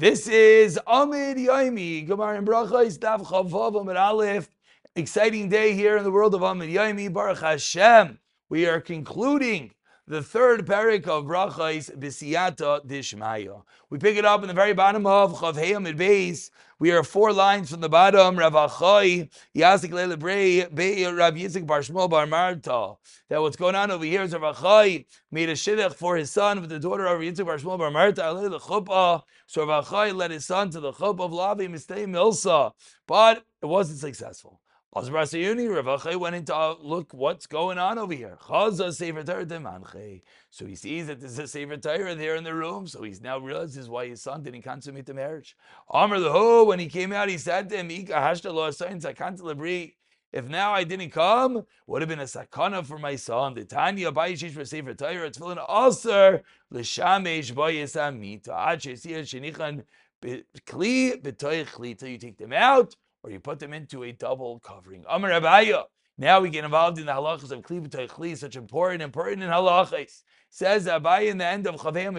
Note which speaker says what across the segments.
Speaker 1: This is Amud Yomi, Gemara and Brachos, Dav Chavav Amud Aleph. Exciting day here in the world of Amud Yomi, Baruch Hashem. We are concluding the third parak of Brachos, Bisiyata Dishmaya. We pick it up in the very bottom of Chav Amud Beis. We are four lines from the bottom. Rav Achai, Yasik Leila Brei, Bei Rav Yitzchak Bar Shmuel Bar Marta. That what's going on over here is Rav Achai made a shidduch for his son with the daughter of Yitzchak Bar Shmuel Bar Marta, the chuppah. So Rav Achai led his son to the chuppah of Lavi Mistei Milsa, but it wasn't successful. Went into uh, look what's going on over here. So he sees that there's a Sefer Torah there in the room, so he's now realizes why his son didn't consummate the marriage. Amr the when he came out, he said to him. If now I didn't come, would have been a sakana for my son. The Tanya Bayishish for Sefer Torah, it's filling Aser, L'shamesh Bayis Amita. Ad Shesiyah Shenichan Kli B'toich Kli, till you take them out, or you put them into a double covering. Amr Abaye. Now we get involved in the halachas of kli b'toich such important, important in halachas. Says Abai in the end of Chavayim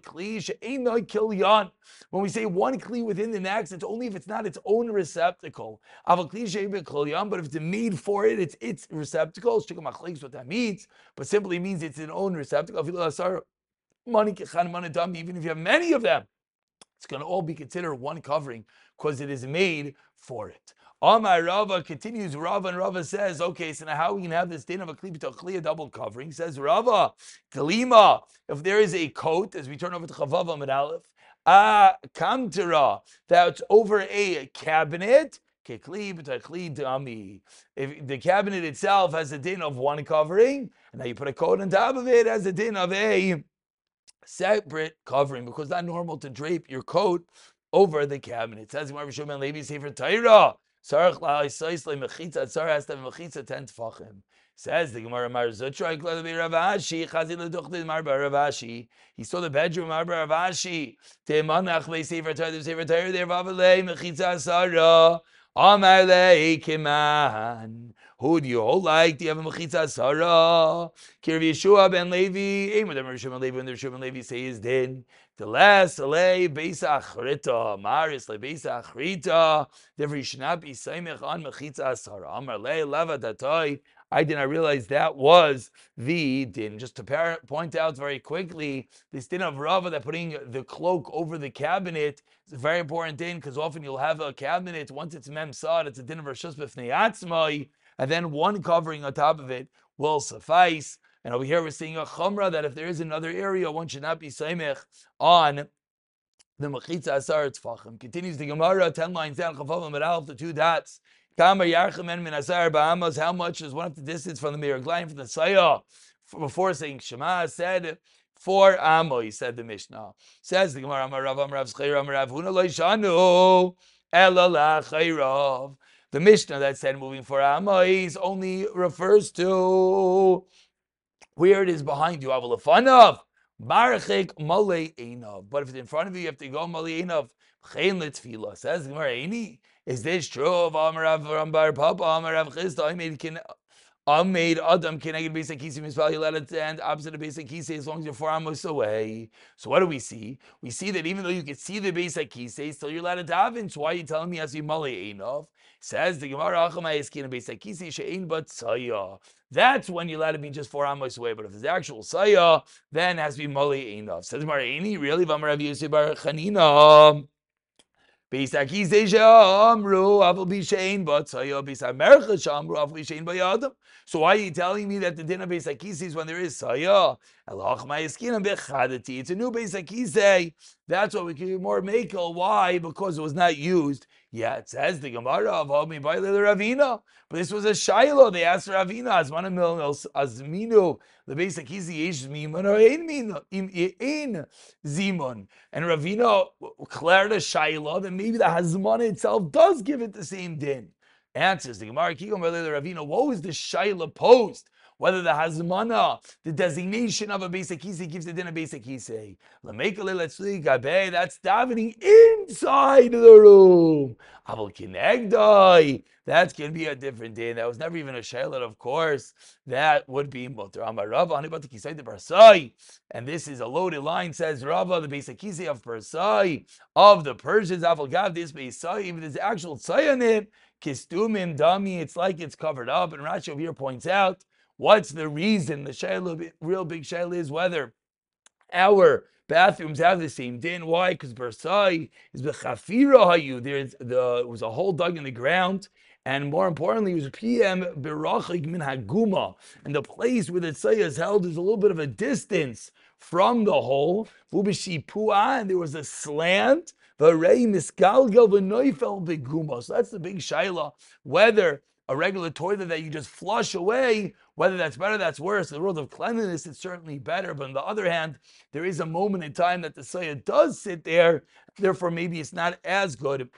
Speaker 1: Kli. When we say one kli within the next, it's only if it's not its own receptacle. But if it's made for it, it's its receptacle. What that means, but simply means it's an own receptacle. Even if you have many of them, it's going to all be considered one covering because it is made for it. Amar Rava continues. Rava and Rava says, okay, so now how we can have this din of a klipa double covering? Says Rava, kalima. If there is a coat, as we turn over to Chavav Amud Aleph, ah, a kamtera that's over a cabinet. If the cabinet itself has a din of one covering, and now you put a coat on top of it, has a din of a separate covering because it's not normal to drape your coat over the cabinet. It says Gemara. Says the Gemara Mar Zutra Ravashi Chazil Leduchtin Mar Ravashi. He saw the bedroom Mar Ravashi. Temanach Ve Sefer Torah. The Sefer Torah there Vavalei Mechitza Sarah. Amar Kiman. Who do you hold like? Do you have a mechitza sarah? Kirv Yeshua ben Levi. With the Rishon ben Levi the Rishon ben Levi say his din. The last le beisa achrita maris le beisa achrita. Therefore, you should on mechitza sarah. Amar le leva datoi. I did not realize that was the din. Just to par- point out very quickly, this din of Rava that putting the cloak over the cabinet is a very important din because often you'll have a cabinet, once it's memsad, it's a din of Rashus B'fnei and then one covering on top of it will suffice. And over here we're seeing a chumrah that if there is another area, one should not be seimech on the mechitza asar tzfachim. Continues the Gemara, ten lines down, chafavim and the two dots. How much is one of the distance from the miraglayim from the sayah? Before saying Shema, said four amo. Said the Mishnah. Says the Gemara, Amar Rav Amar Rav Zchir Amar Rav Huna Loishanu Ela Lachayrav. The Mishnah that said moving for Amois only refers to where it is behind you. Avalafanav. Barachik Einav. But if it's in front of you, you have to go Einav. Chen Litzfila. Says is this true of Amar Rambar Papa, Amar Rav Chisda? I made made Adam can I get basic kisi mitzvah, he let it stand opposite of basic kisi as long as you're four amos away. So what do we see? We see that even though you can see the basic kisi, still you're allowed to daven. So why are you telling me as you mali enough? Says the Gemara Achamay Eskin basic kisi she'ein but saya. That's when you're allowed to be just four amos away. But if it's actual saya, then it has to be mali enough. Says Gemara, really? V'amar Yosef Bar Chanina. So why are you telling me that the din of Beisakisi is when there is Saya? It's a new Beisakisi. That's what we can do more make. Why? Because it was not used yeah, it says the Gemara of Homi by the Ravina, but this was a Shiloh. They asked Ravina, Azmana Mil Azminu, the basic easy Yesh Zimun or Ein Zimun. And Ravina declared a Shiloh that maybe the Hazmana itself does give it the same din. Answers the Gemara, Kigom by the Ravina, what was the Shiloh posed? Whether the hazmana, the designation of a basic kise gives the din a basic kise. That's davening inside the room. That's going to be a different day. That was never even a shayla, of course. That would be mutter. And this is a loaded line, says Rava, the basic kise of Persai, of the Persians. Avalgav, this Beisai, even there's actual tzay in it. Kistumim dami, it's like it's covered up. And Rashi over here points out what's the reason. The shayla, real big shayla is whether our bathrooms have the same din. Why? Because Bersai is bechafira hayu. There's the it was a hole dug in the ground. And more importantly, it was PM Birachik min Haguma. And the place where the tzayah is held is a little bit of a distance from the hole. And there was a slant V'rei misgalgal v'noifel beguma. So that's the big shaila. Whether a regular toilet that you just flush away, whether that's better, that's worse. In the world of cleanliness, it's certainly better. But on the other hand, there is a moment in time that the saya does sit there. Therefore, maybe it's not as good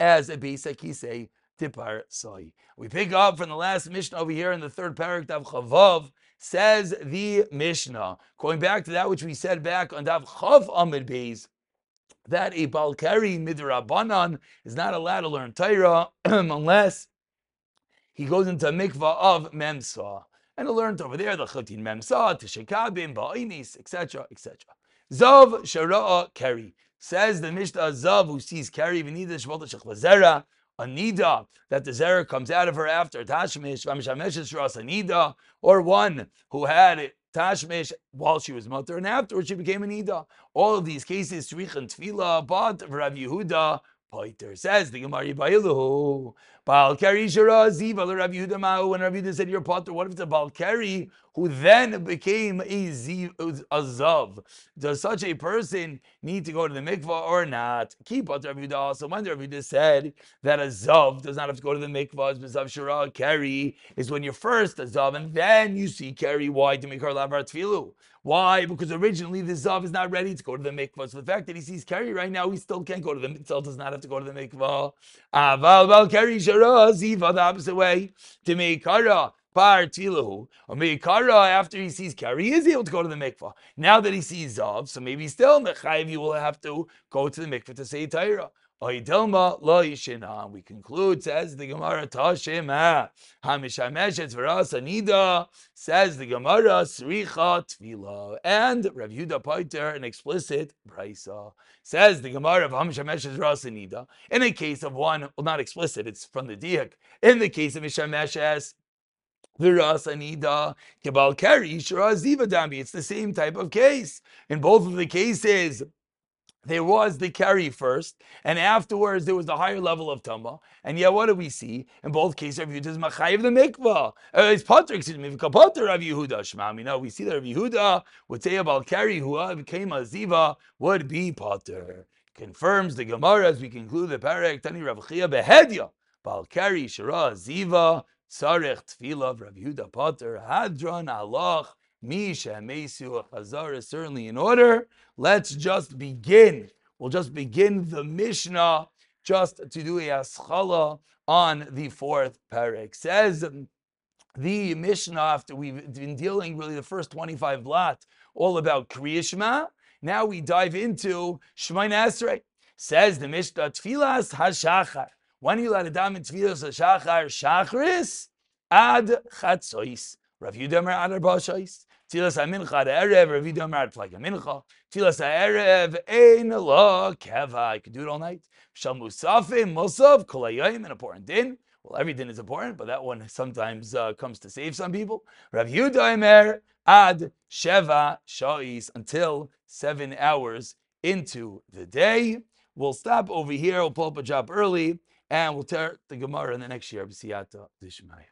Speaker 1: as a basic kisei tipar soy. We pick up from the last Mishnah over here in the third paragraph of Chavav. Says the Mishnah, going back to that which we said back on Dav Chav Amud Beis, that a Balkari midrabanan is not allowed to learn Torah unless he goes into a mikvah of Memsa. And he learned over there the Chutin Memsa, Tishekabim, Ba'inis, etc., etc. Zav Shara'a Keri. Says the Mishnah Zav who sees Keri, Venida Shvolta Shechlazera, a nida that the zera comes out of her after tashmish, v'amishameshes ras a nida, or one who had it. tashmish while she was mutter, and afterwards she became a nida. All of these cases, tzrich and tefillah, but Rav Yehuda Poiter says the Gemara Yibayiluhu. Balkari Shara Ziva Rav Yehuda Ma'u. When Rav Yehuda said you're Potter, what if it's a Balkari who then became a, ziv, a Zav? Does such a person need to go to the mikvah or not? Keep Potter Rav Yehuda also. When Rav Yehuda said that a Zav does not have to go to the mikvah, as Zav Shara Kari is when you're first a Zav and then you see Kari. Why? To make her Lavar Tfilu. Why? Because originally the Zav is not ready to go to the mikvah. So the fact that he sees Keri right now, he still can't go to the mikvah. does not have to go to the mikvah. Aval val Keri shara ziva the opposite way to make kara. Par tilahu or meikara after he sees Keri, he is able to go to the mikvah. Now that he sees Zav, so maybe still mechayiv you will have to go to the mikvah to say Torah. We conclude, says the Gemara, Tashema. Hamishameshet v'ras anida, says the Gemara, Sricha tvila. And Rav Yuda Paiter, an explicit brisa, says the Gemara of Hamishameshet anida. In a case of one, well, not explicit, it's from the Diak. In the case of Mishameshes. It's the same type of case. In both of the cases, there was the Keri first, and afterwards there was the higher level of Tama. And yet, what do we see? In both cases, Rav Yehuda is Machayiv the Mikvah. Uh, it's Potter, excuse me, Potter Rav Yehuda. Shema, you know, we see that Rav Yehuda would say about Keri, who uh, became a Ziva, would be Potter. Confirms the Gemara as we conclude the Parek, Tani Rav Chia Behedya, Keri, Shara, Ziva, Sarech, Tfilah, Rav Yehuda Potter, Hadron, Allah, Misha Mesu Chazar is certainly in order. Let's just begin. We'll just begin the Mishnah just to do a aschala on the fourth parak. Says the Mishnah after we've been dealing really the first 25 blot all about Kriyishma. Now we dive into Shemoneh Esrei. Says the Mishnah Tfilas HaShachar. When you let a dam in Tfilas HaShachar Shachris ad Chatzois. Rav Yudamer Adar Bashais. Tfilas HaMincha Erev, Rav Yudamer Ad Flag HaMincha. Tfilas HaErev Ein La Keva. You can do it all night. Shal Musafim Musaf Kolayayim, an important din. Well, every din is important, but that one sometimes uh, comes to save some people. Rav Yudamer Ad Sheva Shais until seven hours into the day. We'll stop over here. We'll pull up a job early, and we'll tear the Gemara in the next year. B'siyata Dishmaya.